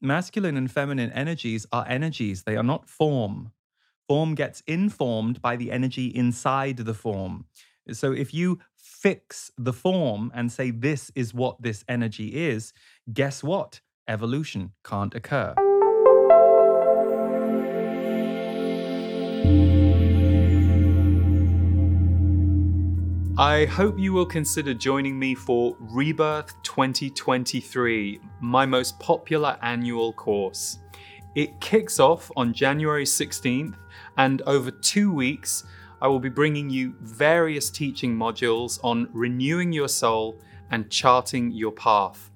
masculine and feminine energies are energies, they are not form. Form gets informed by the energy inside the form. So if you fix the form and say this is what this energy is, guess what? Evolution can't occur. I hope you will consider joining me for Rebirth 2023, my most popular annual course. It kicks off on January 16th, and over two weeks, I will be bringing you various teaching modules on renewing your soul and charting your path.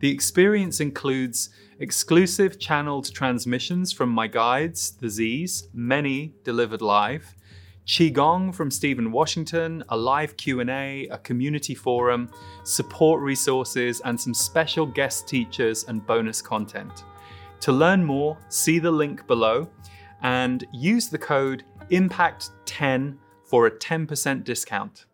The experience includes exclusive channeled transmissions from my guides, the Z's, many delivered live, Qigong from Stephen Washington, a live Q&A, a community forum, support resources, and some special guest teachers and bonus content. To learn more, see the link below and use the code IMPACT10 for a 10% discount.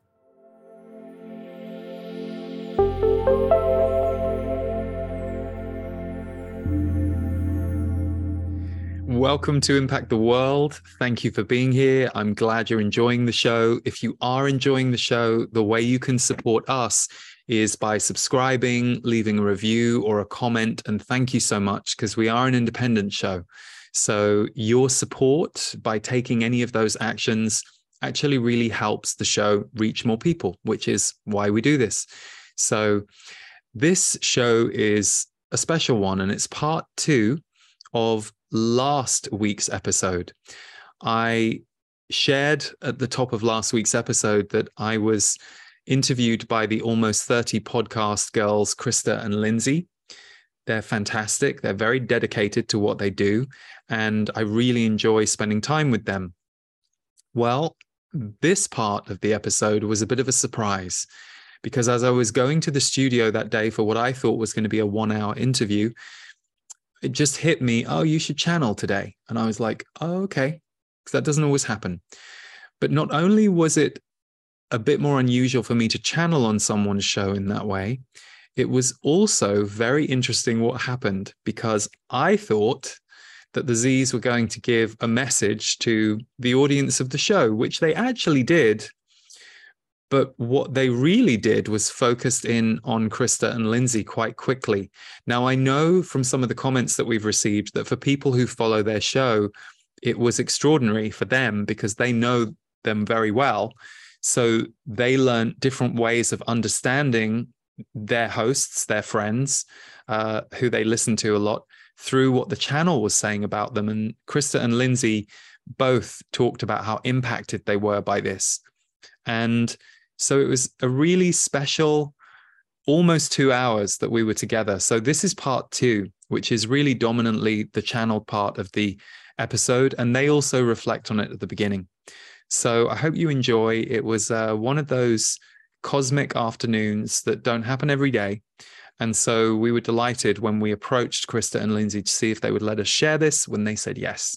Welcome to Impact the World. Thank you for being here. I'm glad you're enjoying the show. If you are enjoying the show, the way you can support us is by subscribing, leaving a review or a comment. And thank you so much because we are an independent show. So your support by taking any of those actions actually really helps the show reach more people, which is why we do this. So this show is a special one and it's part two of last week's episode. I shared at the top of last week's episode that I was interviewed by the almost 30 podcast girls, Krista and Lindsay. They're fantastic. They're very dedicated to what they do. And I really enjoy spending time with them. Well, this part of the episode was a bit of a surprise because as I was going to the studio that day for what I thought was going to be a one hour interview, it just hit me, oh, you should channel today. And I was like, oh, okay. Because that doesn't always happen. But not only was it a bit more unusual for me to channel on someone's show in that way, it was also very interesting what happened because I thought that the Z's were going to give a message to the audience of the show, which they actually did but what they really did was focused in on Krista and Lindsay quite quickly. Now, I know from some of the comments that we've received that for people who follow their show, it was extraordinary for them because they know them very well. So they learned different ways of understanding their hosts, their friends, uh, who they listen to a lot through what the channel was saying about them. And Krista and Lindsay both talked about how impacted they were by this. And so it was a really special, almost two hours that we were together. So this is part two, which is really dominantly the channeled part of the episode. And they also reflect on it at the beginning. So I hope you enjoy. It was uh, one of those cosmic afternoons that don't happen every day. And so we were delighted when we approached Krista and Lindsay to see if they would let us share this when they said yes.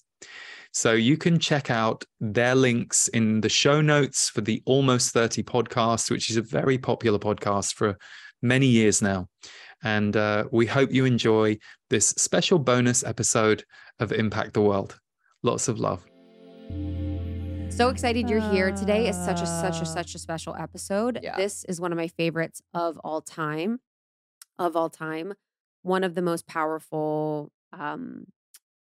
So you can check out their links in the show notes for the Almost 30 podcast, which is a very popular podcast for many years now. And uh, we hope you enjoy this special bonus episode of Impact the World. Lots of love. So excited you're here. Today is such a such a such a special episode. Yeah. This is one of my favorites of all time. Of all time. One of the most powerful um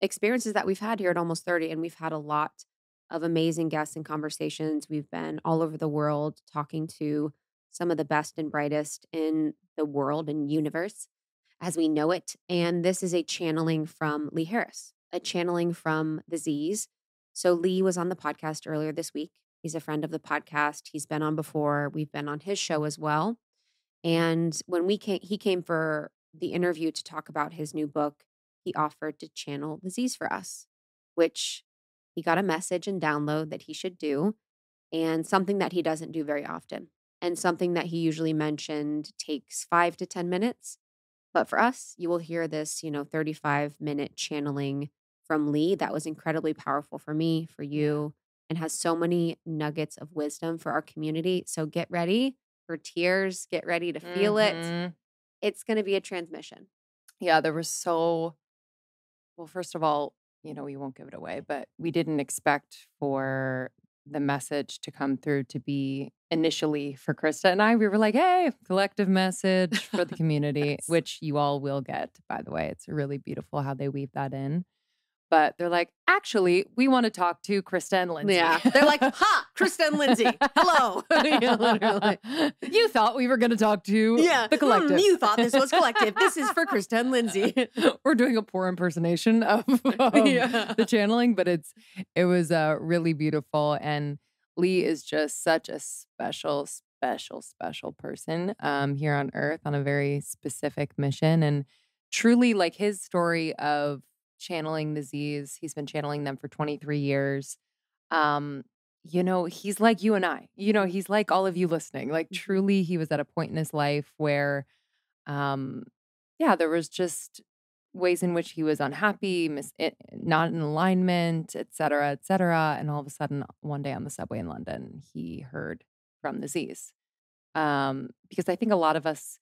experiences that we've had here at almost 30 and we've had a lot of amazing guests and conversations. We've been all over the world talking to some of the best and brightest in the world and universe as we know it and this is a channeling from lee harris a channeling from the z's. So lee was on the podcast earlier this week. He's a friend of the podcast. He's been on before. We've been on his show as well. And when we came he came for the interview to talk about his new book he offered to channel the Z's for us, which he got a message and download that he should do, and something that he doesn't do very often, and something that he usually mentioned takes five to 10 minutes. But for us, you will hear this, you know, 35 minute channeling from Lee that was incredibly powerful for me, for you, and has so many nuggets of wisdom for our community. So get ready for tears, get ready to feel mm-hmm. it. It's going to be a transmission. Yeah, there was so Well, first of all, you know, we won't give it away, but we didn't expect for the message to come through to be initially for Krista and I. We were like, hey, collective message for the community, yes. which you all will get, by the way. It's really beautiful how they weave that in but they're like, actually, we want to talk to Krista and Lindsay. Yeah. They're like, ha, Krista and Lindsay. Hello. yeah, you thought we were going to talk to yeah. the collective. Mm, you thought this was collective. This is for Krista and Lindsay. we're doing a poor impersonation of, of yeah. the channeling, but it's it was uh, really beautiful. And Lee is just such a special, special, special person um, here on earth on a very specific mission. And truly, like his story of channeling the Z's. He's been channeling them for 23 years. Um, you know, he's like you and I. You know, he's like all of you listening. Like mm-hmm. truly he was at a point in his life where um yeah, there was just ways in which he was unhappy, mis- it, eh, not in alignment, et cetera, et cetera. And all of a sudden, one day on the subway in London, he heard from the Z's. Um, because I think a lot of us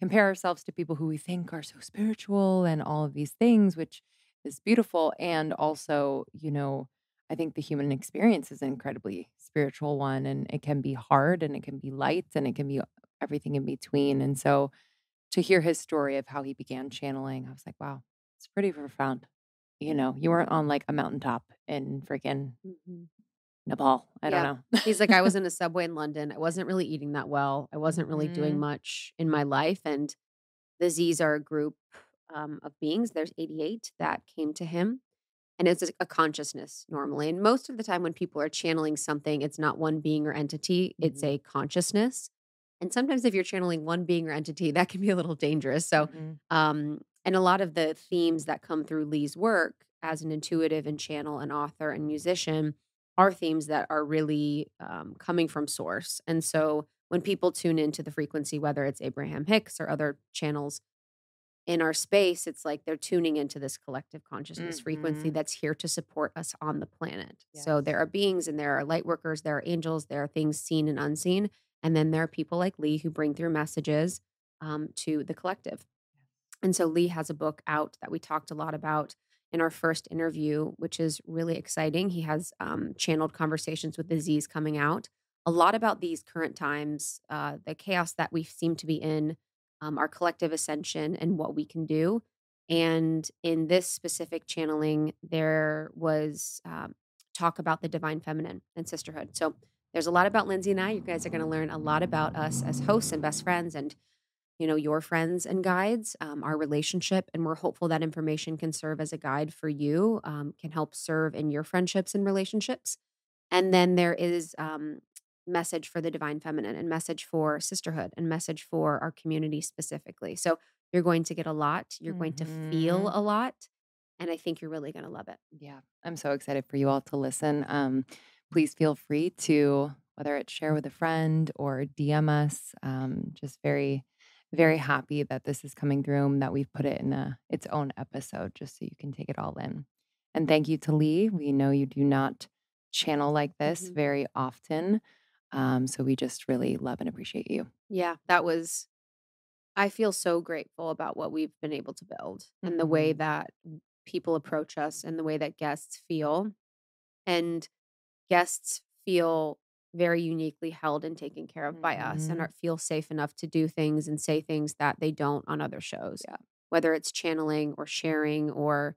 compare ourselves to people who we think are so spiritual and all of these things, which is beautiful. And also, you know, I think the human experience is an incredibly spiritual one and it can be hard and it can be light and it can be everything in between. And so to hear his story of how he began channeling, I was like, wow, it's pretty profound. You know, you weren't on like a mountaintop in freaking mm-hmm. Nepal. I yeah. don't know. He's like, I was in a subway in London. I wasn't really eating that well. I wasn't really mm-hmm. doing much in my life. And the Z's are a group um, of beings. There's 88 that came to him. And it's a consciousness normally. And most of the time, when people are channeling something, it's not one being or entity, mm-hmm. it's a consciousness. And sometimes, if you're channeling one being or entity, that can be a little dangerous. So, mm-hmm. um, and a lot of the themes that come through Lee's work as an intuitive and channel and author and musician are themes that are really um, coming from source. And so, when people tune into the frequency, whether it's Abraham Hicks or other channels, in our space, it's like they're tuning into this collective consciousness mm-hmm. frequency that's here to support us on the planet. Yes. So there are beings and there are light workers, there are angels, there are things seen and unseen. And then there are people like Lee who bring through messages um, to the collective. And so Lee has a book out that we talked a lot about in our first interview, which is really exciting. He has um, channeled conversations with the Z's coming out, a lot about these current times, uh, the chaos that we seem to be in um, our collective ascension and what we can do. And in this specific channeling, there was um, talk about the divine feminine and sisterhood. So there's a lot about Lindsay and I. You guys are going to learn a lot about us as hosts and best friends and you know your friends and guides um, our relationship and we're hopeful that information can serve as a guide for you um, can help serve in your friendships and relationships and then there is um, message for the divine feminine and message for sisterhood and message for our community specifically. So you're going to get a lot, you're mm-hmm. going to feel mm-hmm. a lot, and I think you're really going to love it. Yeah, I'm so excited for you all to listen. Um, please feel free to whether it's share with a friend or DM us. Um, just very, very happy that this is coming through and that we've put it in a, its own episode just so you can take it all in. And thank you to Lee. We know you do not channel like this mm-hmm. very often. Um, so we just really love and appreciate you. Yeah, that was, I feel so grateful about what we've been able to build and the way mm-hmm. that people approach us and the way that guests feel. And guests feel very uniquely held and taken care of by us and mm-hmm. are, feel safe enough to do things and say things that they don't on other shows. Yeah. Whether it's channeling or sharing or,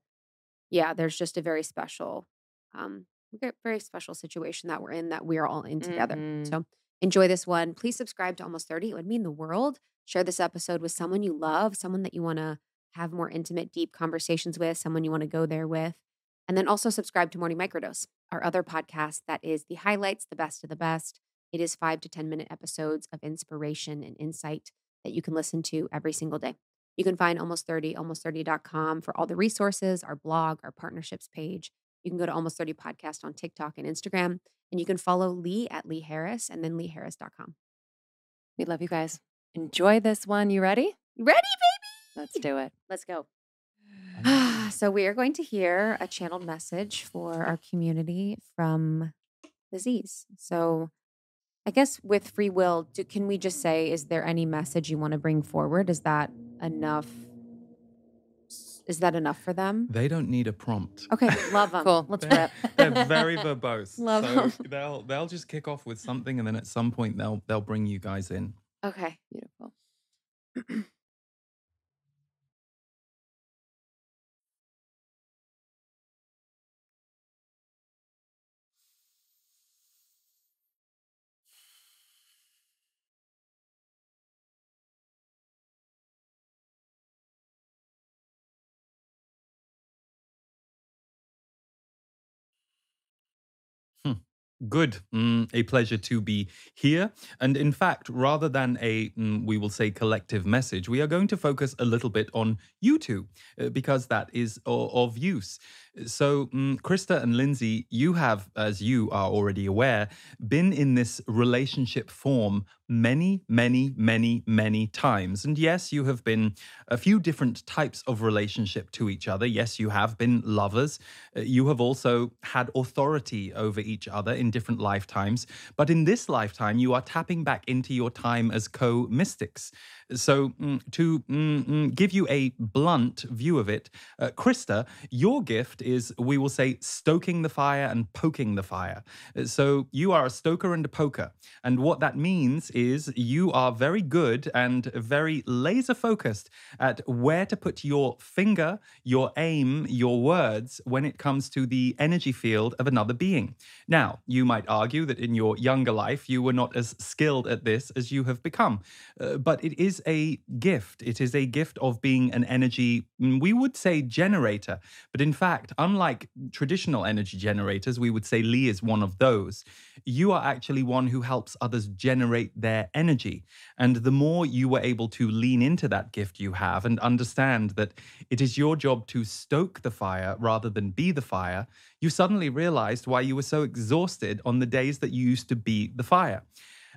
yeah, there's just a very special um, very special situation that we're in that we're all in together. Mm-hmm. So enjoy this one. Please subscribe to Almost 30. It would mean the world. Share this episode with someone you love, someone that you want to have more intimate, deep conversations with, someone you want to go there with. And then also subscribe to Morning Microdose, our other podcast that is the highlights, the best of the best. It is five to 10 minute episodes of inspiration and insight that you can listen to every single day. You can find Almost 30, almost30.com for all the resources, our blog, our partnerships page, you can go to Almost 30 Podcast on TikTok and Instagram. And you can follow Lee at Lee Harris and then leeharris.com. We love you guys. Enjoy this one. You ready? Ready, baby? Let's do it. Let's go. so, we are going to hear a channeled message for our community from the Z's. So, I guess with free will, do, can we just say, is there any message you want to bring forward? Is that enough is that enough for them? They don't need a prompt. Okay, love them. Cool. Let's They're, rip. they're very verbose. Love so 'em. they'll they'll just kick off with something, and then at some point they'll they'll bring you guys in. Okay. Beautiful. Good. Mm, a pleasure to be here. And in fact, rather than a, mm, we will say, collective message, we are going to focus a little bit on you two uh, because that is of use. So, mm, Krista and Lindsay, you have, as you are already aware, been in this relationship form many, many, many, many times. And yes, you have been a few different types of relationship to each other. Yes, you have been lovers. Uh, You have also had authority over each other in different lifetimes. But in this lifetime, you are tapping back into your time as co mystics. So, mm, to mm, mm, give you a blunt view of it, uh, Krista, your gift is, we will say, stoking the fire and poking the fire. Uh, So, you are a stoker and a poker. And what that means is you are very good and very laser focused at where to put your finger, your aim, your words when it comes to the energy field of another being. Now, you might argue that in your younger life, you were not as skilled at this as you have become. Uh, but it is a gift. It is a gift of being an energy, mm, we would say generator. But in fact, unlike traditional energy generators, we would say Lee is one of those. You are actually one who helps others generate their energy. And the more you were able to lean into that gift you have and understand that it is your job to stoke the fire rather than be the fire, you suddenly realized why you were so exhausted on the days that you used to be the fire.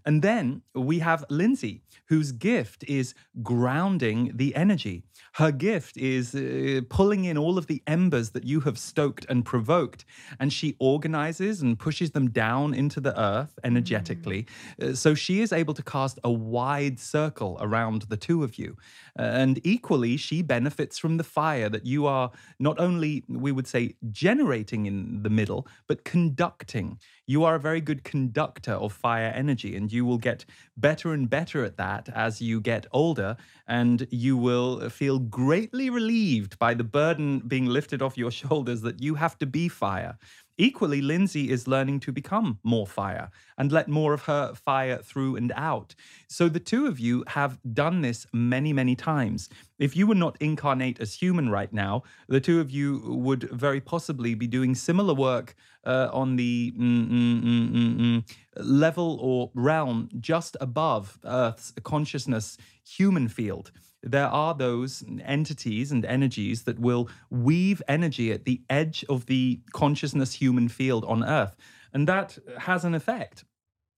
And then we have Lindsay, whose gift is grounding the energy. Her gift is uh, pulling in all of the embers that you have stoked and provoked, and she organizes and pushes them down into the earth energetically. Uh, so she is able to cast a wide circle around the two of you. And equally, she benefits from the fire that you are not only, we would say, generating in the middle, but conducting. You are a very good conductor of fire energy, and you will get better and better at that as you get older, and you will feel greatly relieved by the burden being lifted off your shoulders that you have to be fire. Equally, Lindsay is learning to become more fire and let more of her fire through and out. So the two of you have done this many, many times. If you were not incarnate as human right now, the two of you would very possibly be doing similar work uh, on the mm, mm, mm, level or realm just above Earth's consciousness human field there are those entities and energies that will weave energy at the edge of the consciousness human field on Earth. And that has an effect.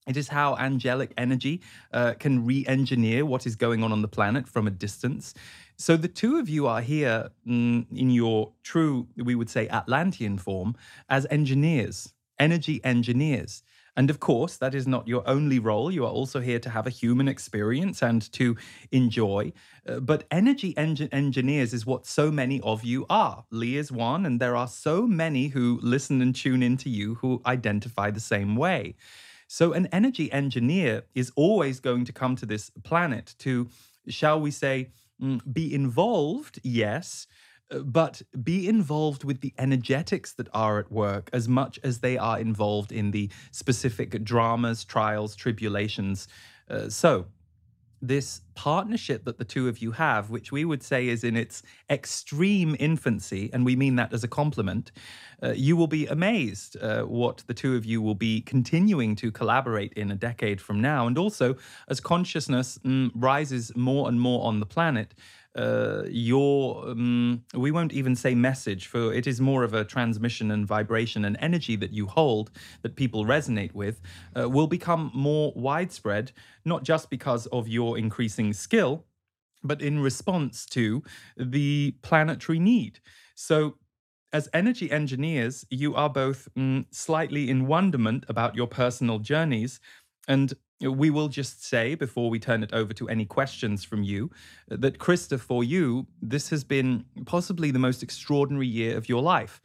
It is how angelic energy uh, can re engineer what is going on on the planet from a distance. So the two of you are here mm, in your true, we would say, Atlantean form as engineers, energy engineers. And of course, that is not your only role. You are also here to have a human experience and to enjoy. Uh, but energy engi- engineers is what so many of you are. Lee is one, and there are so many who listen and tune into you who identify the same way. So, an energy engineer is always going to come to this planet to, shall we say, mm, be involved, yes, but be involved with the energetics that are at work as much as they are involved in the specific dramas, trials, tribulations. Uh, so, this partnership that the two of you have, which we would say is in its extreme infancy, and we mean that as a compliment, uh, you will be amazed uh, what the two of you will be continuing to collaborate in a decade from now. And also, as consciousness mm, rises more and more on the planet, uh, your um, we won't even say message for it is more of a transmission and vibration and energy that you hold that people resonate with uh, will become more widespread not just because of your increasing skill but in response to the planetary need. So as energy engineers you are both mm, slightly in wonderment about your personal journeys and we will just say before we turn it over to any questions from you that Krista, for you, this has been possibly the most extraordinary year of your life.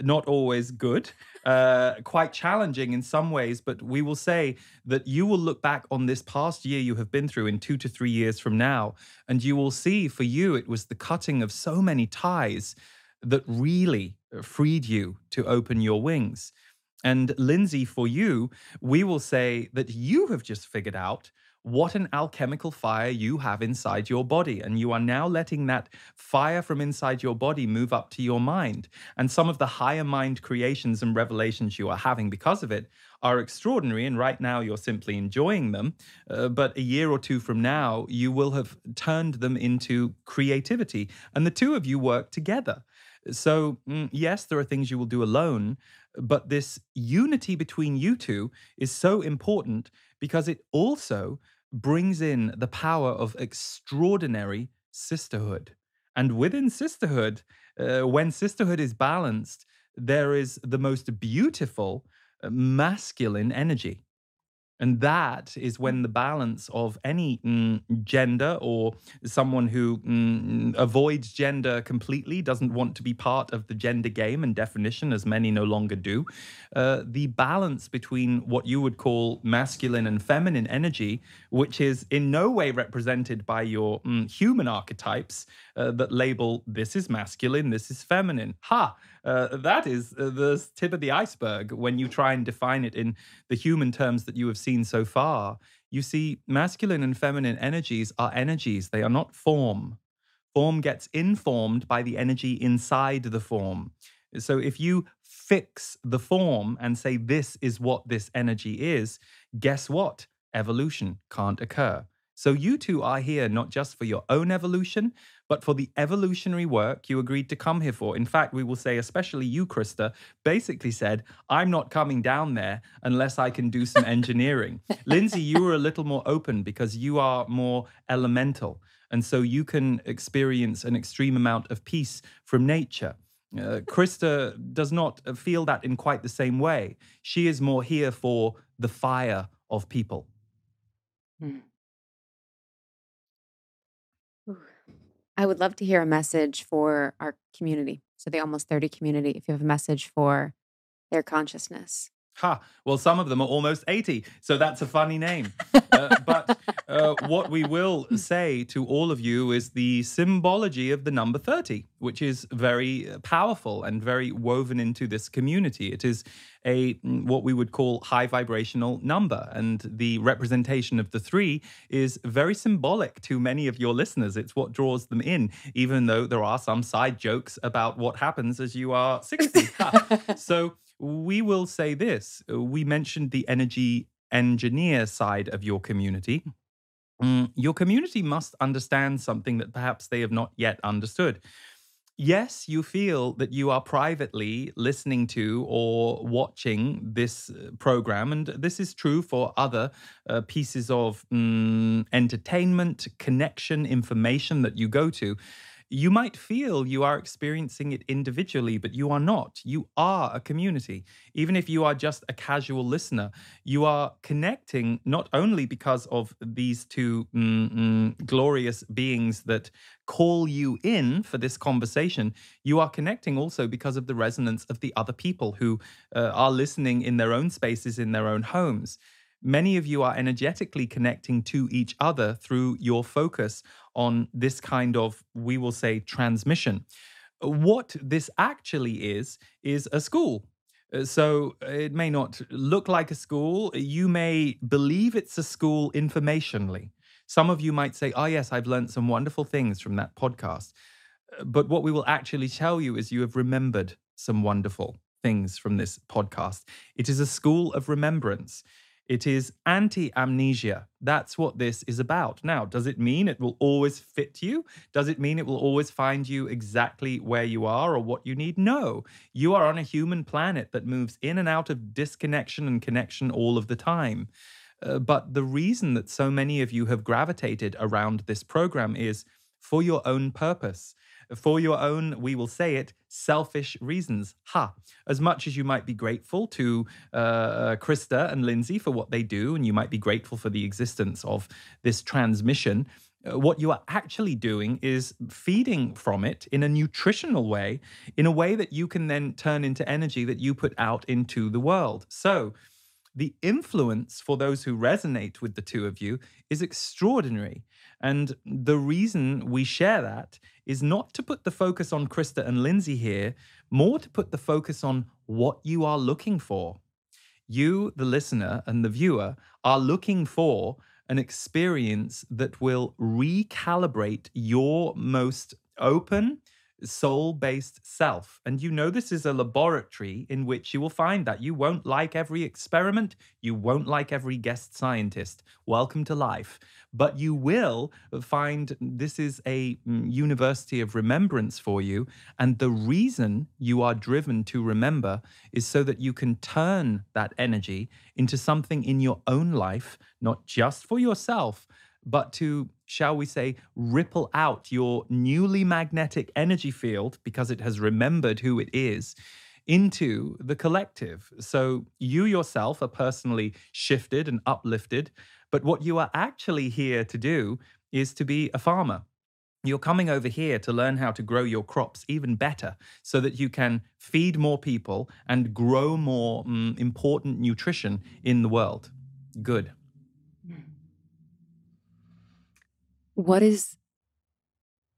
Not always good, uh, quite challenging in some ways, but we will say that you will look back on this past year you have been through in two to three years from now, and you will see for you it was the cutting of so many ties that really freed you to open your wings. And Lindsay, for you, we will say that you have just figured out what an alchemical fire you have inside your body. And you are now letting that fire from inside your body move up to your mind. And some of the higher mind creations and revelations you are having because of it are extraordinary. And right now, you're simply enjoying them. Uh, but a year or two from now, you will have turned them into creativity. And the two of you work together. So, mm, yes, there are things you will do alone, but this unity between you two is so important because it also brings in the power of extraordinary sisterhood. And within sisterhood, uh, when sisterhood is balanced, there is the most beautiful uh, masculine energy. And that is when the balance of any mm, gender or someone who mm, avoids gender completely, doesn't want to be part of the gender game and definition, as many no longer do, uh, the balance between what you would call masculine and feminine energy, which is in no way represented by your mm, human archetypes uh, that label this is masculine, this is feminine. Ha! Uh, that is uh, the tip of the iceberg when you try and define it in the human terms that you have seen so far. You see, masculine and feminine energies are energies, they are not form. Form gets informed by the energy inside the form. So if you fix the form and say this is what this energy is, guess what? Evolution can't occur. So you two are here not just for your own evolution, but for the evolutionary work you agreed to come here for. In fact, we will say, especially you, Krista, basically said, I'm not coming down there unless I can do some engineering. Lindsay, you were a little more open because you are more elemental. And so you can experience an extreme amount of peace from nature. Uh, Krista does not feel that in quite the same way. She is more here for the fire of people. Hmm. I would love to hear a message for our community. So the almost 30 community, if you have a message for their consciousness. Ha! Well, some of them are almost 80, so that's a funny name. uh, uh, what we will say to all of you is the symbology of the number 30, which is very uh, powerful and very woven into this community. It is a mm, what we would call high vibrational number, and the representation of the three is very symbolic to many of your listeners. It's what draws them in, even though there are some side jokes about what happens as you are 60. so we will say this. We mentioned the energy engineer side of your community. Mm, your community must understand something that perhaps they have not yet understood. Yes, you feel that you are privately listening to or watching this uh, program, and this is true for other uh, pieces of mm, entertainment, connection, information that you go to you might feel you are experiencing it individually, but you are not. You are a community. Even if you are just a casual listener, you are connecting not only because of these two mm, mm, glorious beings that call you in for this conversation, you are connecting also because of the resonance of the other people who uh, are listening in their own spaces, in their own homes many of you are energetically connecting to each other through your focus on this kind of, we will say, transmission. What this actually is, is a school. Uh, so it may not look like a school. You may believe it's a school informationally. Some of you might say, oh, yes, I've learned some wonderful things from that podcast. Uh, but what we will actually tell you is you have remembered some wonderful things from this podcast. It is a school of remembrance. It is anti amnesia. That's what this is about. Now, does it mean it will always fit you? Does it mean it will always find you exactly where you are or what you need? No. You are on a human planet that moves in and out of disconnection and connection all of the time. Uh, but the reason that so many of you have gravitated around this program is for your own purpose for your own, we will say it, selfish reasons. Ha! As much as you might be grateful to uh, Krista and Lindsay for what they do, and you might be grateful for the existence of this transmission, uh, what you are actually doing is feeding from it in a nutritional way, in a way that you can then turn into energy that you put out into the world. So, the influence for those who resonate with the two of you is extraordinary. And the reason we share that is not to put the focus on Krista and Lindsay here, more to put the focus on what you are looking for. You, the listener and the viewer, are looking for an experience that will recalibrate your most open, soul based self. And you know, this is a laboratory in which you will find that you won't like every experiment, you won't like every guest scientist. Welcome to life. But you will find this is a mm, university of remembrance for you. And the reason you are driven to remember is so that you can turn that energy into something in your own life, not just for yourself, but to, shall we say, ripple out your newly magnetic energy field because it has remembered who it is into the collective. So you yourself are personally shifted and uplifted. But what you are actually here to do is to be a farmer. You're coming over here to learn how to grow your crops even better so that you can feed more people and grow more mm, important nutrition in the world. Good. What is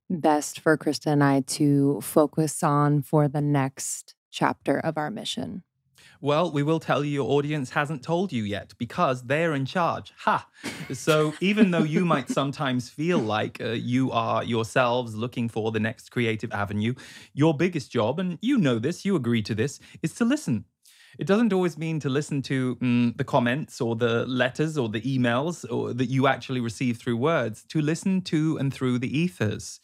best for Krista and I to focus on for the next chapter of our mission? Well, we will tell you your audience hasn't told you yet because they're in charge. Ha! So even though you might sometimes feel like uh, you are yourselves looking for the next creative avenue, your biggest job, and you know this, you agree to this, is to listen it doesn't always mean to listen to mm, the comments or the letters or the emails or that you actually receive through words, to listen to and through the ethers.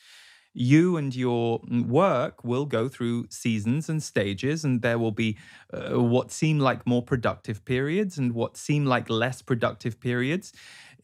You and your mm, work will go through seasons and stages, and there will be uh, what seem like more productive periods and what seem like less productive periods.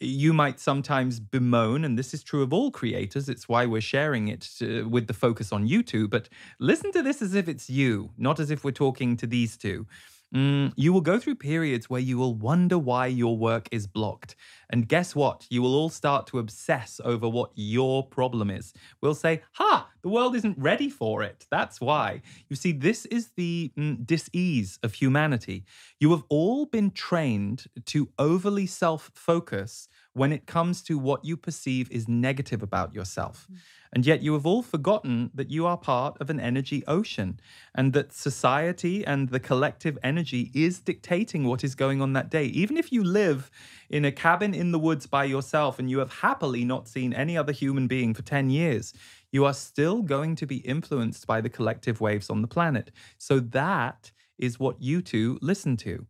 You might sometimes bemoan, and this is true of all creators. It's why we're sharing it uh, with the focus on YouTube. But listen to this as if it's you, not as if we're talking to these two. Mm, you will go through periods where you will wonder why your work is blocked. And guess what? You will all start to obsess over what your problem is. We'll say, Ha, the world isn't ready for it. That's why. You see, this is the mm, dis-ease of humanity. You have all been trained to overly self focus when it comes to what you perceive is negative about yourself. Mm. And yet you have all forgotten that you are part of an energy ocean and that society and the collective energy is dictating what is going on that day. Even if you live in a cabin in the woods by yourself and you have happily not seen any other human being for 10 years, you are still going to be influenced by the collective waves on the planet. So that is what you two listen to.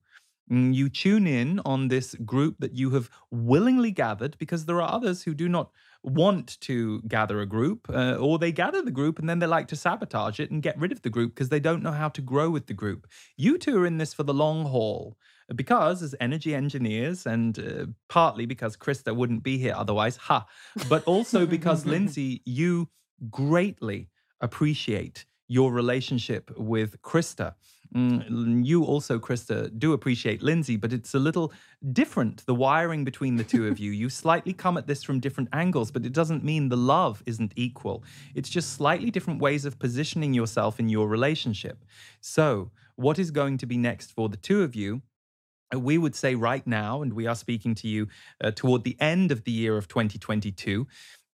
Mm, you tune in on this group that you have willingly gathered because there are others who do not want to gather a group, uh, or they gather the group and then they like to sabotage it and get rid of the group because they don't know how to grow with the group. You two are in this for the long haul because, as energy engineers, and uh, partly because Krista wouldn't be here otherwise, ha, but also because Lindsay, you greatly appreciate your relationship with Krista. Mm, you also, Krista, do appreciate Lindsay, but it's a little different, the wiring between the two of you. You slightly come at this from different angles, but it doesn't mean the love isn't equal. It's just slightly different ways of positioning yourself in your relationship. So, what is going to be next for the two of you? Uh, we would say right now, and we are speaking to you uh, toward the end of the year of 2022,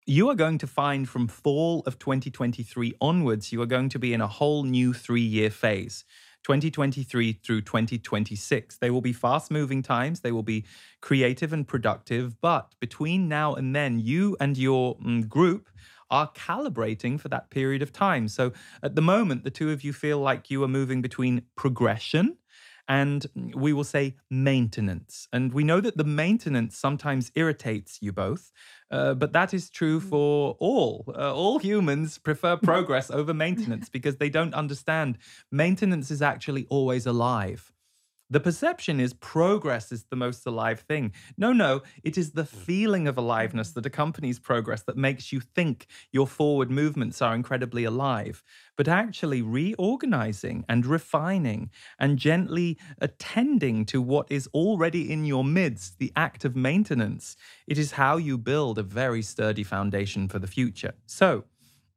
you are going to find from fall of 2023 onwards, you are going to be in a whole new three year phase. 2023 through 2026. They will be fast moving times, they will be creative and productive, but between now and then, you and your mm, group are calibrating for that period of time. So at the moment, the two of you feel like you are moving between progression and we will say maintenance. And we know that the maintenance sometimes irritates you both, uh, but that is true mm. for all. Uh, all humans prefer progress over maintenance because they don't understand maintenance is actually always alive. The perception is progress is the most alive thing. No, no, it is the mm. feeling of aliveness that accompanies progress that makes you think your forward movements are incredibly alive. But actually, reorganizing and refining and gently attending to what is already in your midst, the act of maintenance, it is how you build a very sturdy foundation for the future. So,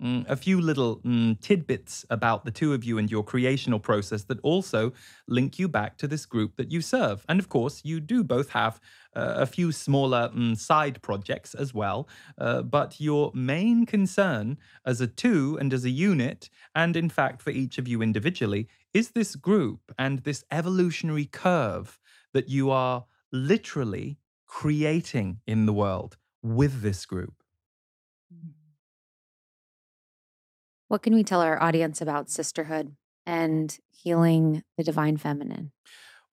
Mm, a few little mm, tidbits about the two of you and your creational process that also link you back to this group that you serve. And of course, you do both have uh, a few smaller mm, side projects as well. Uh, but your main concern as a two and as a unit, and in fact for each of you individually, is this group and this evolutionary curve that you are literally creating in the world with this group. What can we tell our audience about sisterhood and healing the divine feminine?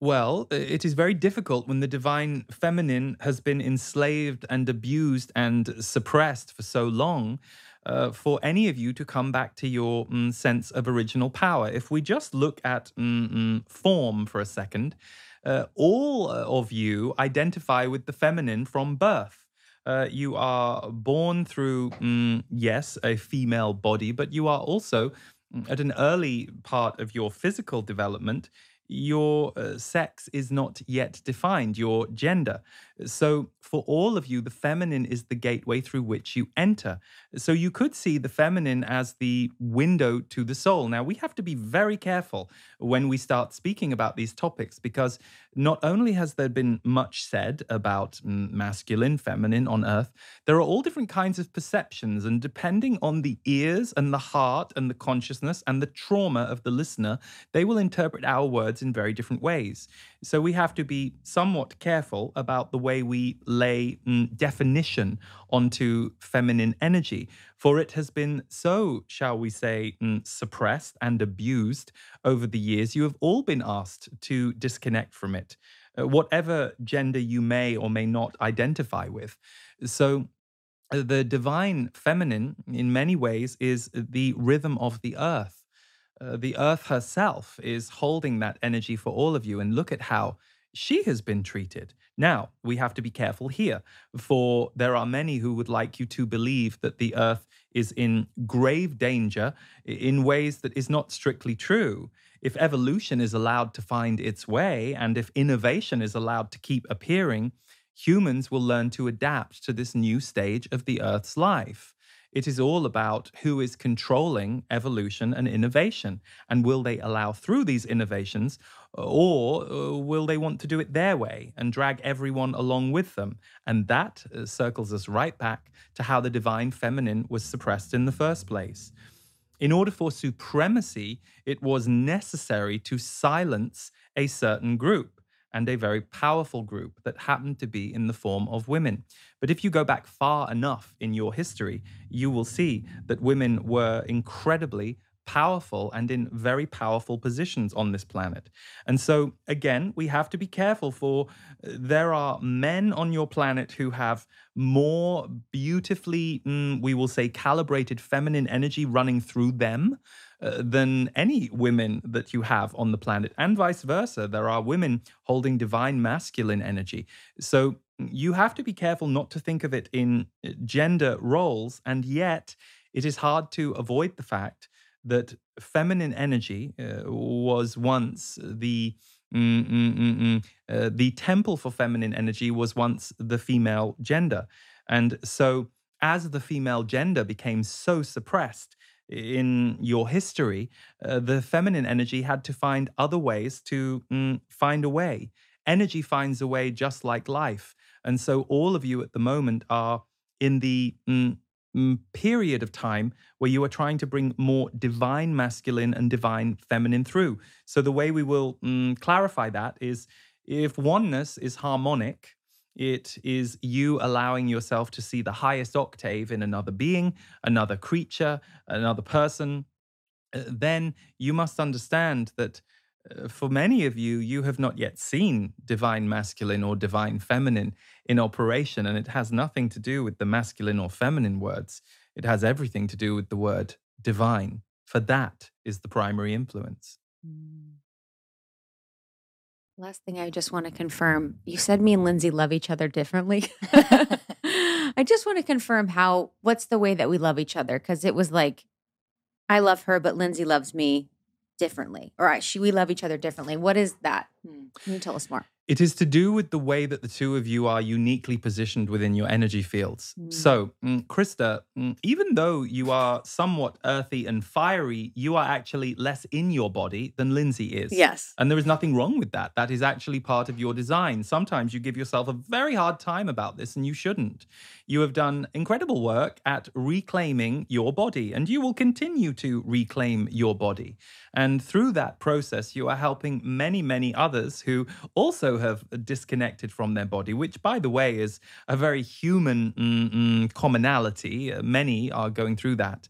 Well, it is very difficult when the divine feminine has been enslaved and abused and suppressed for so long. Uh, for any of you to come back to your mm, sense of original power. If we just look at mm, mm, form for a second, uh, all of you identify with the feminine from birth. Uh, you are born through, mm, yes, a female body, but you are also mm, at an early part of your physical development your uh, sex is not yet defined, your gender. So, for all of you, the feminine is the gateway through which you enter. So, you could see the feminine as the window to the soul. Now, we have to be very careful when we start speaking about these topics because not only has there been much said about masculine, feminine on earth, there are all different kinds of perceptions. And depending on the ears and the heart and the consciousness and the trauma of the listener, they will interpret our words in very different ways. So we have to be somewhat careful about the way we lay definition onto feminine energy, for it has been so, shall we say, mm, suppressed and abused over the years. You have all been asked to disconnect from it, uh, whatever gender you may or may not identify with. So uh, the divine feminine, in many ways, is the rhythm of the earth uh, the earth herself is holding that energy for all of you. And look at how she has been treated. Now, we have to be careful here, for there are many who would like you to believe that the earth is in grave danger in ways that is not strictly true. If evolution is allowed to find its way, and if innovation is allowed to keep appearing, humans will learn to adapt to this new stage of the earth's life. It is all about who is controlling evolution and innovation. And will they allow through these innovations, or uh, will they want to do it their way and drag everyone along with them? And that uh, circles us right back to how the divine feminine was suppressed in the first place. In order for supremacy, it was necessary to silence a certain group and a very powerful group that happened to be in the form of women. But if you go back far enough in your history, you will see that women were incredibly powerful and in very powerful positions on this planet. And so, again, we have to be careful for uh, there are men on your planet who have more beautifully, mm, we will say, calibrated feminine energy running through them uh, than any women that you have on the planet, and vice versa. There are women holding divine masculine energy. So you have to be careful not to think of it in uh, gender roles, and yet it is hard to avoid the fact that feminine energy uh, was once the mm, mm, mm, uh, the temple for feminine energy was once the female gender, and so as the female gender became so suppressed in your history, uh, the feminine energy had to find other ways to mm, find a way. Energy finds a way just like life. And so all of you at the moment are in the mm, period of time where you are trying to bring more divine masculine and divine feminine through. So the way we will mm, clarify that is if oneness is harmonic, it is you allowing yourself to see the highest octave in another being, another creature, another person. Uh, then you must understand that for many of you, you have not yet seen divine masculine or divine feminine in operation. And it has nothing to do with the masculine or feminine words, it has everything to do with the word divine, for that is the primary influence. Mm. Last thing I just want to confirm. You said me and Lindsay love each other differently. I just want to confirm how what's the way that we love each other cuz it was like I love her but Lindsay loves me differently. All right, she we love each other differently. What is that? Hmm. Can you tell us more? It is to do with the way that the two of you are uniquely positioned within your energy fields. Mm. So, mm, Krista, mm, even though you are somewhat earthy and fiery, you are actually less in your body than Lindsay is. Yes. And there is nothing wrong with that. That is actually part of your design. Sometimes you give yourself a very hard time about this, and you shouldn't. You have done incredible work at reclaiming your body, and you will continue to reclaim your body. And through that process, you are helping many, many others who also have disconnected from their body, which, by the way, is a very human mm, commonality. Uh, many are going through that.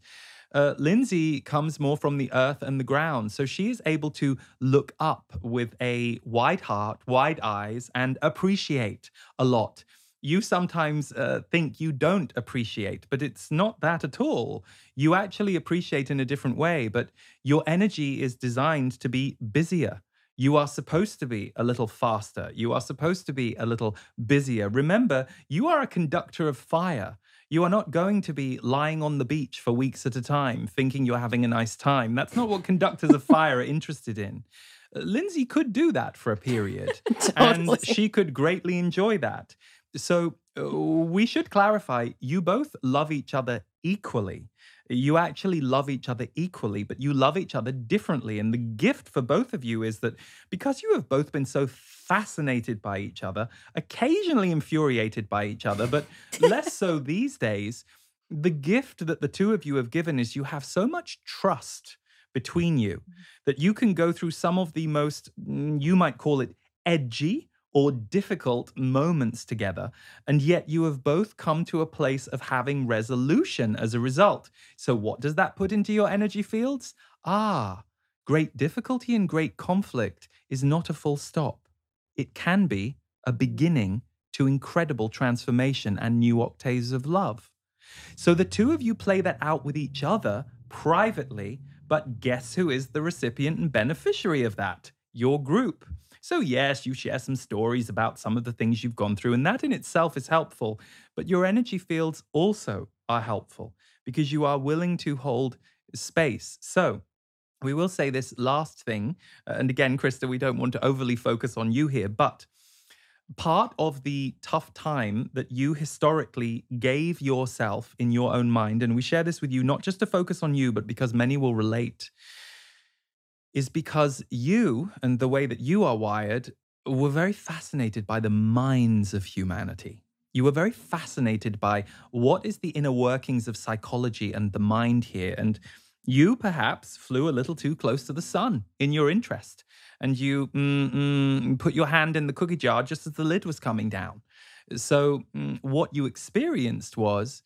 Uh, Lindsay comes more from the earth and the ground. So she is able to look up with a wide heart, wide eyes, and appreciate a lot. You sometimes uh, think you don't appreciate, but it's not that at all. You actually appreciate in a different way, but your energy is designed to be busier. You are supposed to be a little faster. You are supposed to be a little busier. Remember, you are a conductor of fire. You are not going to be lying on the beach for weeks at a time thinking you're having a nice time. That's not what conductors of fire are interested in. Uh, Lindsay could do that for a period, totally. and she could greatly enjoy that. So, uh, we should clarify you both love each other equally you actually love each other equally, but you love each other differently. And the gift for both of you is that because you have both been so fascinated by each other, occasionally infuriated by each other, but less so these days, the gift that the two of you have given is you have so much trust between you mm-hmm. that you can go through some of the most, mm, you might call it edgy or difficult moments together, and yet you have both come to a place of having resolution as a result. So, what does that put into your energy fields? Ah, great difficulty and great conflict is not a full stop. It can be a beginning to incredible transformation and new octaves of love. So, the two of you play that out with each other privately, but guess who is the recipient and beneficiary of that? Your group. So, yes, you share some stories about some of the things you've gone through, and that in itself is helpful. But your energy fields also are helpful because you are willing to hold space. So, we will say this last thing. Uh, and again, Krista, we don't want to overly focus on you here, but part of the tough time that you historically gave yourself in your own mind, and we share this with you not just to focus on you, but because many will relate, is because you and the way that you are wired were very fascinated by the minds of humanity. You were very fascinated by what is the inner workings of psychology and the mind here. And you perhaps flew a little too close to the sun in your interest. And you mm, mm, put your hand in the cookie jar just as the lid was coming down. So, mm, what you experienced was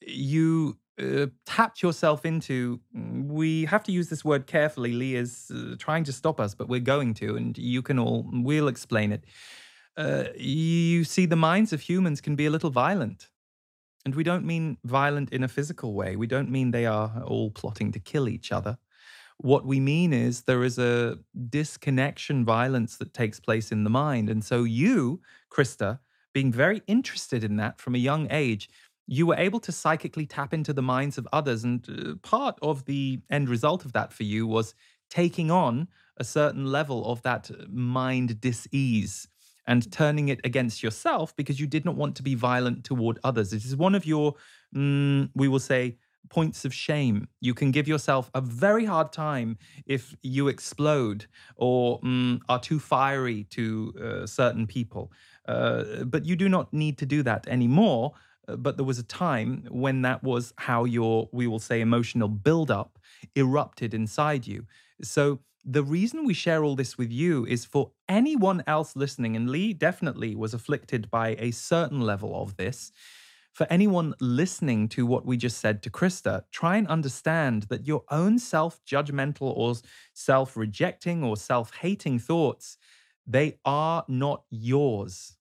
you uh, tapped yourself into mm, we have to use this word carefully lee is uh, trying to stop us but we're going to and you can all we'll explain it. Uh, you see the minds of humans can be a little violent. And we don't mean violent in a physical way. We don't mean they are all plotting to kill each other. What we mean is there is a disconnection violence that takes place in the mind. And so you krista being very interested in that from a young age you were able to psychically tap into the minds of others. And uh, part of the end result of that for you was taking on a certain level of that mind dis-ease and turning it against yourself because you did not want to be violent toward others. It is one of your, mm, we will say, points of shame. You can give yourself a very hard time if you explode or mm, are too fiery to uh, certain people. Uh, but you do not need to do that anymore uh, but there was a time when that was how your, we will say, emotional buildup erupted inside you. So the reason we share all this with you is for anyone else listening, and Lee definitely was afflicted by a certain level of this. For anyone listening to what we just said to Krista, try and understand that your own self judgmental or self rejecting or self hating thoughts, they are not yours.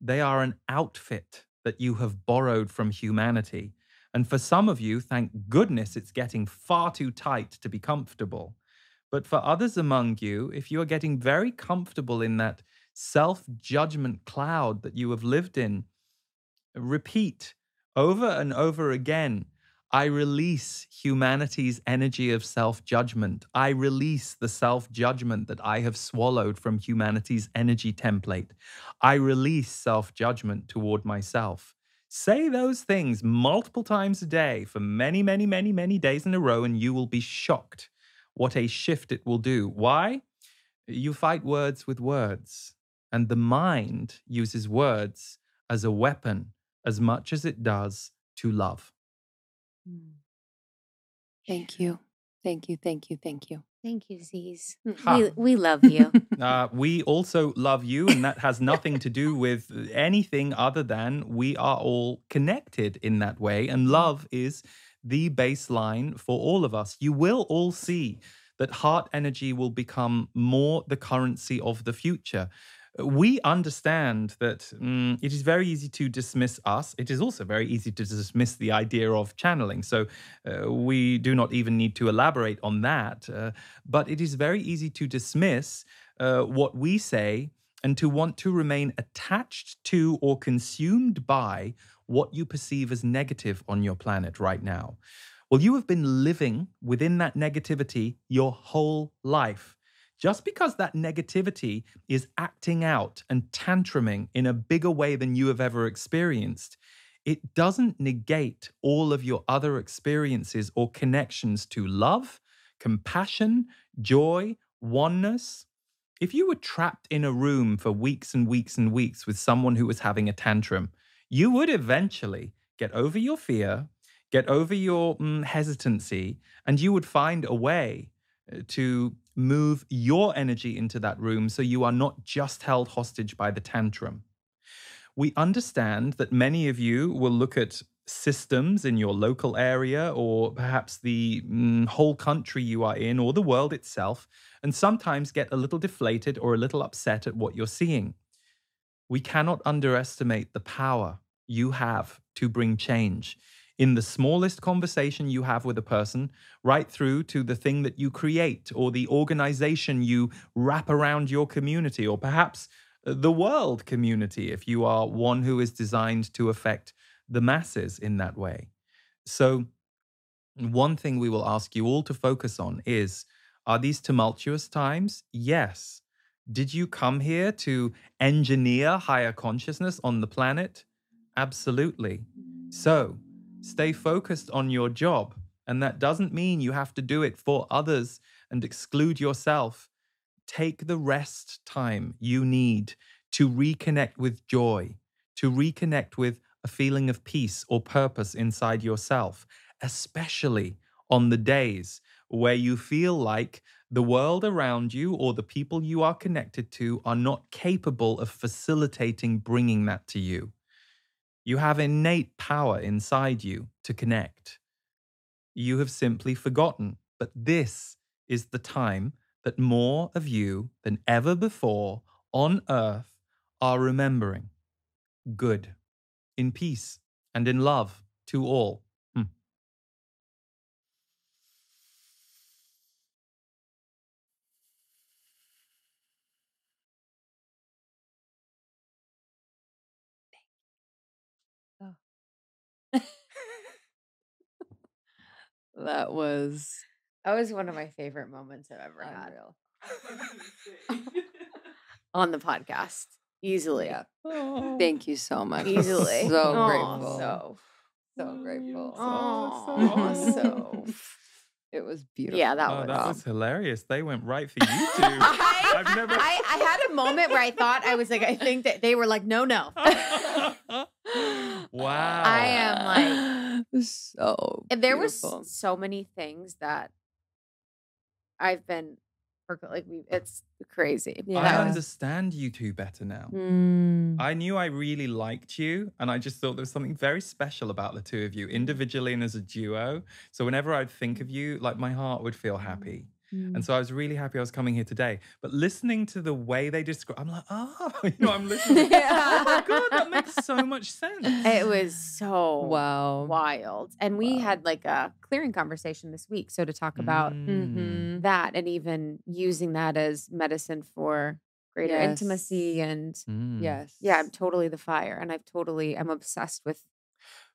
They are an outfit that you have borrowed from humanity. And for some of you, thank goodness it's getting far too tight to be comfortable. But for others among you, if you are getting very comfortable in that self judgment cloud that you have lived in, repeat over and over again I release humanity's energy of self judgment. I release the self judgment that I have swallowed from humanity's energy template. I release self judgment toward myself. Say those things multiple times a day for many, many, many, many days in a row, and you will be shocked what a shift it will do. Why? You fight words with words, and the mind uses words as a weapon as much as it does to love. Mm. Thank you. Thank you. Thank you. Thank you. Thank you, Z's. We, we love you. uh, we also love you, and that has nothing to do with anything other than we are all connected in that way. And love is the baseline for all of us. You will all see that heart energy will become more the currency of the future we understand that mm, it is very easy to dismiss us. It is also very easy to dismiss the idea of channeling. So uh, we do not even need to elaborate on that. Uh, but it is very easy to dismiss uh, what we say and to want to remain attached to or consumed by what you perceive as negative on your planet right now. Well, you have been living within that negativity your whole life. Just because that negativity is acting out and tantruming in a bigger way than you have ever experienced, it doesn't negate all of your other experiences or connections to love, compassion, joy, oneness. If you were trapped in a room for weeks and weeks and weeks with someone who was having a tantrum, you would eventually get over your fear, get over your mm, hesitancy, and you would find a way uh, to move your energy into that room so you are not just held hostage by the tantrum. We understand that many of you will look at systems in your local area or perhaps the mm, whole country you are in or the world itself and sometimes get a little deflated or a little upset at what you're seeing. We cannot underestimate the power you have to bring change in the smallest conversation you have with a person, right through to the thing that you create or the organization you wrap around your community, or perhaps uh, the world community, if you are one who is designed to affect the masses in that way. So, one thing we will ask you all to focus on is Are these tumultuous times? Yes. Did you come here to engineer higher consciousness on the planet? Absolutely. So, Stay focused on your job. And that doesn't mean you have to do it for others and exclude yourself. Take the rest time you need to reconnect with joy, to reconnect with a feeling of peace or purpose inside yourself, especially on the days where you feel like the world around you or the people you are connected to are not capable of facilitating bringing that to you. You have innate power inside you to connect. You have simply forgotten, but this is the time that more of you than ever before on earth are remembering good, in peace, and in love to all. That was that was one of my favorite moments I've ever had on the podcast. Easily. Yeah. Oh. Thank you so much. Easily. So oh, grateful. So so grateful. Oh, so, so it was beautiful. Yeah, that oh, was that was hilarious. They went right for you two. I, I've never I, I had a moment where I thought I was like, I think that they were like, no, no. wow. I am like so and there beautiful. was so many things that I've been like we it's crazy. Yeah. I understand you two better now. Mm. I knew I really liked you and I just thought there was something very special about the two of you individually and as a duo. So whenever I'd think of you, like my heart would feel happy. Mm. And so I was really happy I was coming here today. But listening to the way they describe, I'm like, oh, you know, I'm listening. yeah. oh my God, that makes so much sense. It was so wow. wild. And we wow. had like a clearing conversation this week. So to talk about mm-hmm. that and even using that as medicine for greater yes. intimacy and mm. yes. Yeah, I'm totally the fire. And I've totally, I'm obsessed with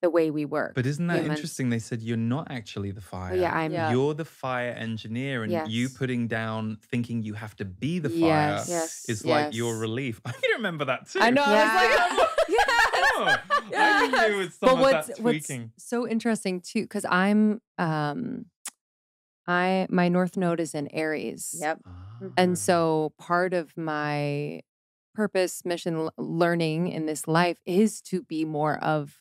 the way we work. But isn't that humans. interesting? They said you're not actually the fire. yeah, I'm. Yeah. You're the fire engineer, and yes. you putting down thinking you have to be the fire yes. Yes. is yes. like your relief. I remember that too. I know. Yeah. I was like, yes. oh, yes. I knew some but what's, that tweaking. What's so interesting too, because I'm um I my North Node is in Aries. Yep. And ah. so part of my purpose, mission, learning in this life is to be more of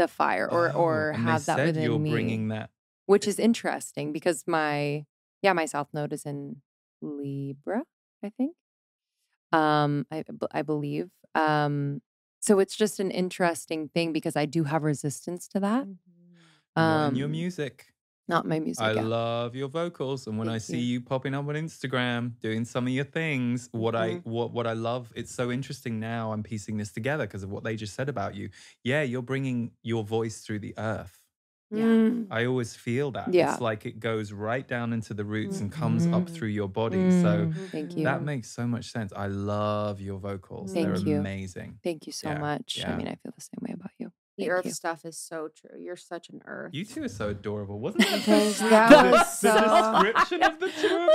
the fire or oh, or have that within you're me. bringing that which is interesting because my yeah my south node is in libra i think um i i believe um so it's just an interesting thing because i do have resistance to that mm-hmm. um your music not my music. I yeah. love your vocals, and when Thank I see you. you. popping up on Instagram doing some of your things, what mm-hmm. I what what I love, it's so interesting. Now I'm piecing this together because of what they just said about you. Yeah, you're bringing your voice through the earth. Yeah, mm. I always feel that. Yeah. It's like it goes right down into the roots mm-hmm. and comes up mm-hmm. through your body. Mm-hmm. So Thank you. That makes so much sense. I love your vocals. Thank They're you. amazing. Thank you so yeah. much. Yeah. I mean, I feel the same way about you. The Thank Earth you. stuff is so true. You're such an Earth. You two are so adorable, wasn't it? that the, was so... the description of the two of them.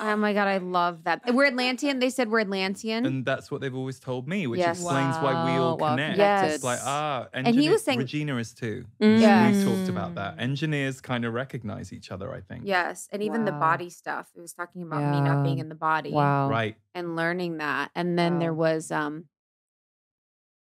Oh my god, I love that. We're Atlantean. They said we're Atlantean, and that's what they've always told me, which yes. explains wow. why we all well, connect. Yes. It's like ah, and he was saying Regina is too. Mm. Yeah, we talked about that. Engineers kind of recognize each other, I think. Yes, and even wow. the body stuff. It was talking about yeah. me not being in the body. Wow, right, and learning that, and then wow. there was um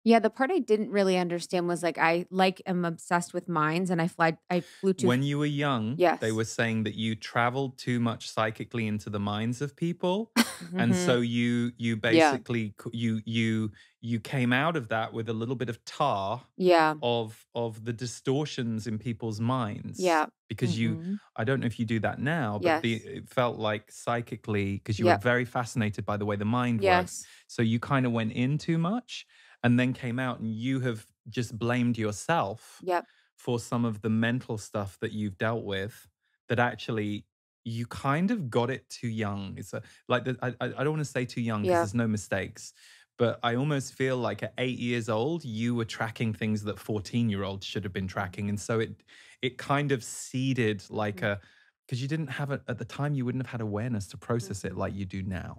yeah, the part I didn't really understand was like I like am obsessed with minds and I fly I flew to When you were young, yes. they were saying that you traveled too much psychically into the minds of people. and mm-hmm. so you you basically yeah. you you you came out of that with a little bit of tar yeah of of the distortions in people's minds yeah because mm-hmm. you i don't know if you do that now but yes. the, it felt like psychically because you were very fascinated by the way the mind yes. works so you kind of went in too much and then came out and you have just blamed yourself yep. for some of the mental stuff that you've dealt with that actually you kind of got it too young. It's a, like the, I, I don't want to say too young because yeah. there's no mistakes, but I almost feel like at eight years old you were tracking things that 14 year olds should have been tracking, and so it it kind of seeded like mm-hmm. a because you didn't have it at the time you wouldn't have had awareness to process it like you do now.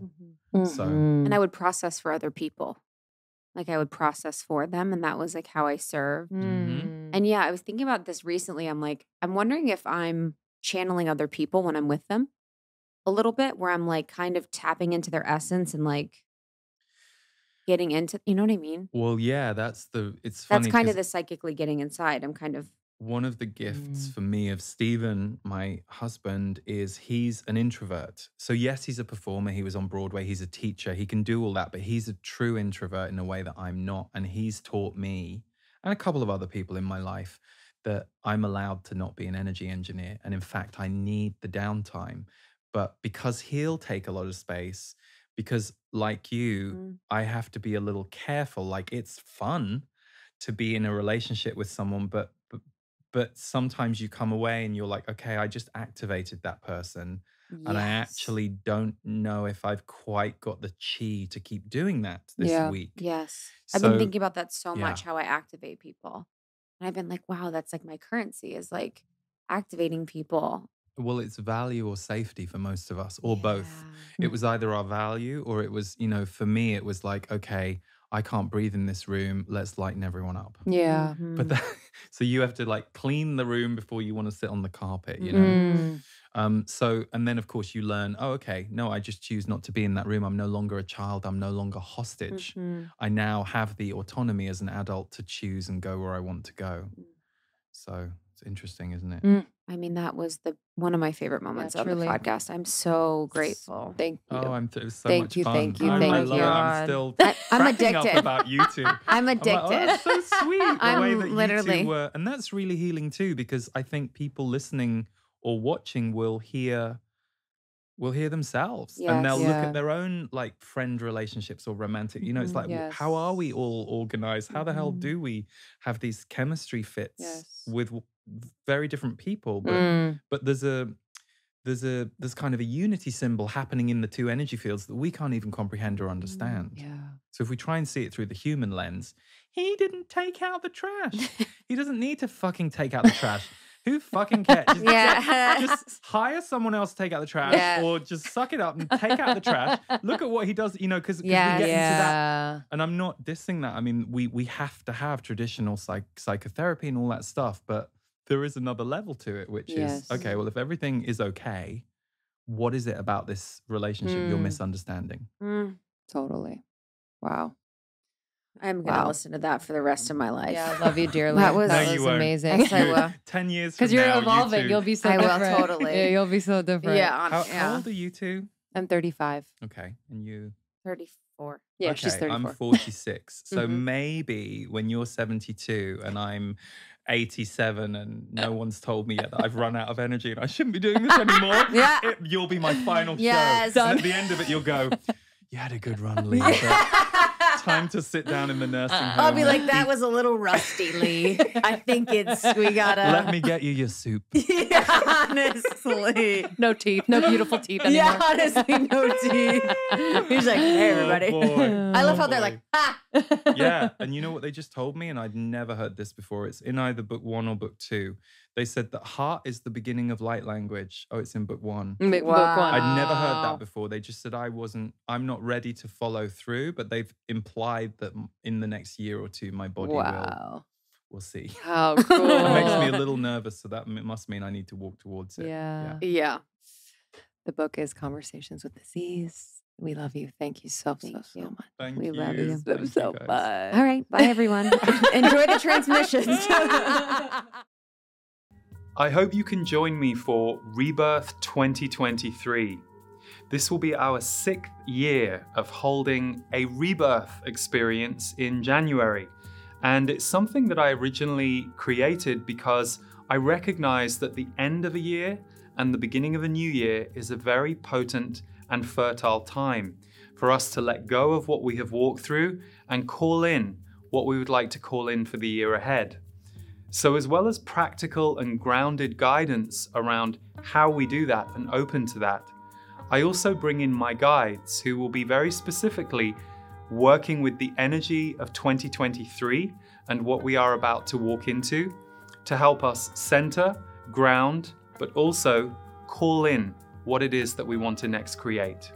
Mm-hmm. So and I would process for other people like I would process for them. And that was like how I served. Mm-hmm. And yeah, I was thinking about this recently. I'm like, I'm wondering if I'm channeling other people when I'm with them a little bit, where I'm like kind of tapping into their essence and like getting into, you know what I mean? Well, yeah, that's the, it's funny. That's kind of the psychically getting inside. I'm kind of one of the gifts mm. for me of Stephen, my husband, is he's an introvert. So, yes, he's a performer. He was on Broadway. He's a teacher. He can do all that, but he's a true introvert in a way that I'm not. And he's taught me and a couple of other people in my life that I'm allowed to not be an energy engineer. And in fact, I need the downtime. But because he'll take a lot of space, because like you, mm. I have to be a little careful. Like, it's fun to be in a relationship with someone, but but sometimes you come away and you're like okay i just activated that person yes. and i actually don't know if i've quite got the chi to keep doing that this yeah. week yes so, i've been thinking about that so yeah. much how i activate people and i've been like wow that's like my currency is like activating people well it's value or safety for most of us or yeah. both it was either our value or it was you know for me it was like okay I can't breathe in this room. Let's lighten everyone up. Yeah. Mm-hmm. But that, so you have to like clean the room before you want to sit on the carpet, you know? Mm. Um, so, and then of course you learn, oh, okay, no, I just choose not to be in that room. I'm no longer a child. I'm no longer hostage. Mm-hmm. I now have the autonomy as an adult to choose and go where I want to go. Mm. So it's interesting, isn't it? Mm. I mean, that was the one of my favorite moments yeah, of the podcast. I'm so grateful. Thank you. Oh, I'm th- so thank much you, fun. Thank you. Thank I you. Love it. I'm still I, am addicted about you two. I'm addicted. I'm like, oh, that's so sweet. The I'm way that literally. you two were, and that's really healing too, because I think people listening or watching will hear will hear themselves and they'll look at their own like friend relationships or romantic you know it's mm-hmm, like yes. how are we all organized how the hell mm-hmm. do we have these chemistry fits yes. with very different people but mm. but there's a there's a there's kind of a unity symbol happening in the two energy fields that we can't even comprehend or mm, understand. Yeah. So if we try and see it through the human lens, he didn't take out the trash. he doesn't need to fucking take out the trash. Who fucking cares? Just, yeah. just hire someone else to take out the trash yeah. or just suck it up and take out the trash. Look at what he does, you know, because yeah. we get yeah. into that. And I'm not dissing that. I mean, we we have to have traditional psych- psychotherapy and all that stuff, but there is another level to it, which yes. is okay, well, if everything is okay, what is it about this relationship mm. you're misunderstanding? Mm. Totally. Wow. I'm gonna wow. listen to that for the rest of my life. Yeah, I love you dearly. that was, no, that was amazing. Yes, I will. Ten years because you're now, evolving. You will be so. I different. will totally. Yeah, you'll be so different. Yeah. How, yeah. how old are you two? I'm 35. Okay, and you? 34. Yeah, okay, she's 34. I'm 46. so mm-hmm. maybe when you're 72 and I'm 87 and uh, no one's told me yet that I've run out of energy and I shouldn't be doing this anymore. yeah. It, you'll be my final yes. show. And at the end of it, you'll go, You had a good run, Lee. time to sit down in the nursing home. I'll be like, that was a little rusty, Lee. I think it's we gotta let me get you your soup. yeah, honestly, no teeth, no beautiful teeth anymore. Yeah, honestly, no teeth. He's like, hey everybody. Oh, I love oh, how boy. they're like, ah. yeah, and you know what they just told me, and I'd never heard this before. It's in either book one or book two. They said that heart is the beginning of light language. Oh, it's in book one. Wow. Book one. I'd never heard that before. They just said I wasn't, I'm not ready to follow through, but they've implied that in the next year or two, my body wow. will. We'll see. How cool. it makes me a little nervous. So that must mean I need to walk towards it. Yeah. Yeah. yeah. The book is Conversations with the Z's. We love you. Thank you so, Thank so, you. so much. Thank we you. love you. Thank so you much. All right. Bye, everyone. Enjoy the transmissions. I hope you can join me for Rebirth 2023. This will be our sixth year of holding a rebirth experience in January. And it's something that I originally created because I recognize that the end of a year and the beginning of a new year is a very potent and fertile time for us to let go of what we have walked through and call in what we would like to call in for the year ahead. So, as well as practical and grounded guidance around how we do that and open to that, I also bring in my guides who will be very specifically working with the energy of 2023 and what we are about to walk into to help us center, ground, but also call in what it is that we want to next create.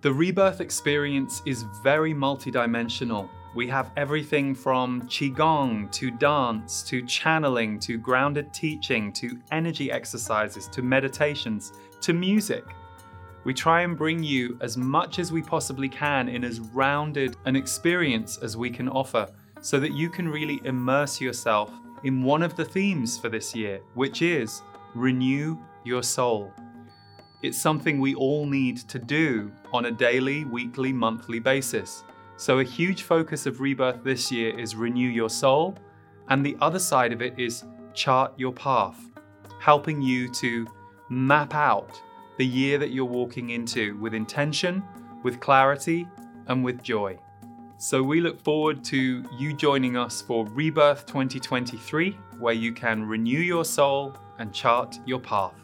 The rebirth experience is very multidimensional we have everything from Qigong to dance to channeling to grounded teaching to energy exercises to meditations to music. We try and bring you as much as we possibly can in as rounded an experience as we can offer so that you can really immerse yourself in one of the themes for this year, which is renew your soul. It's something we all need to do on a daily, weekly, monthly basis. So, a huge focus of Rebirth this year is renew your soul, and the other side of it is chart your path, helping you to map out the year that you're walking into with intention, with clarity, and with joy. So, we look forward to you joining us for Rebirth 2023, where you can renew your soul and chart your path.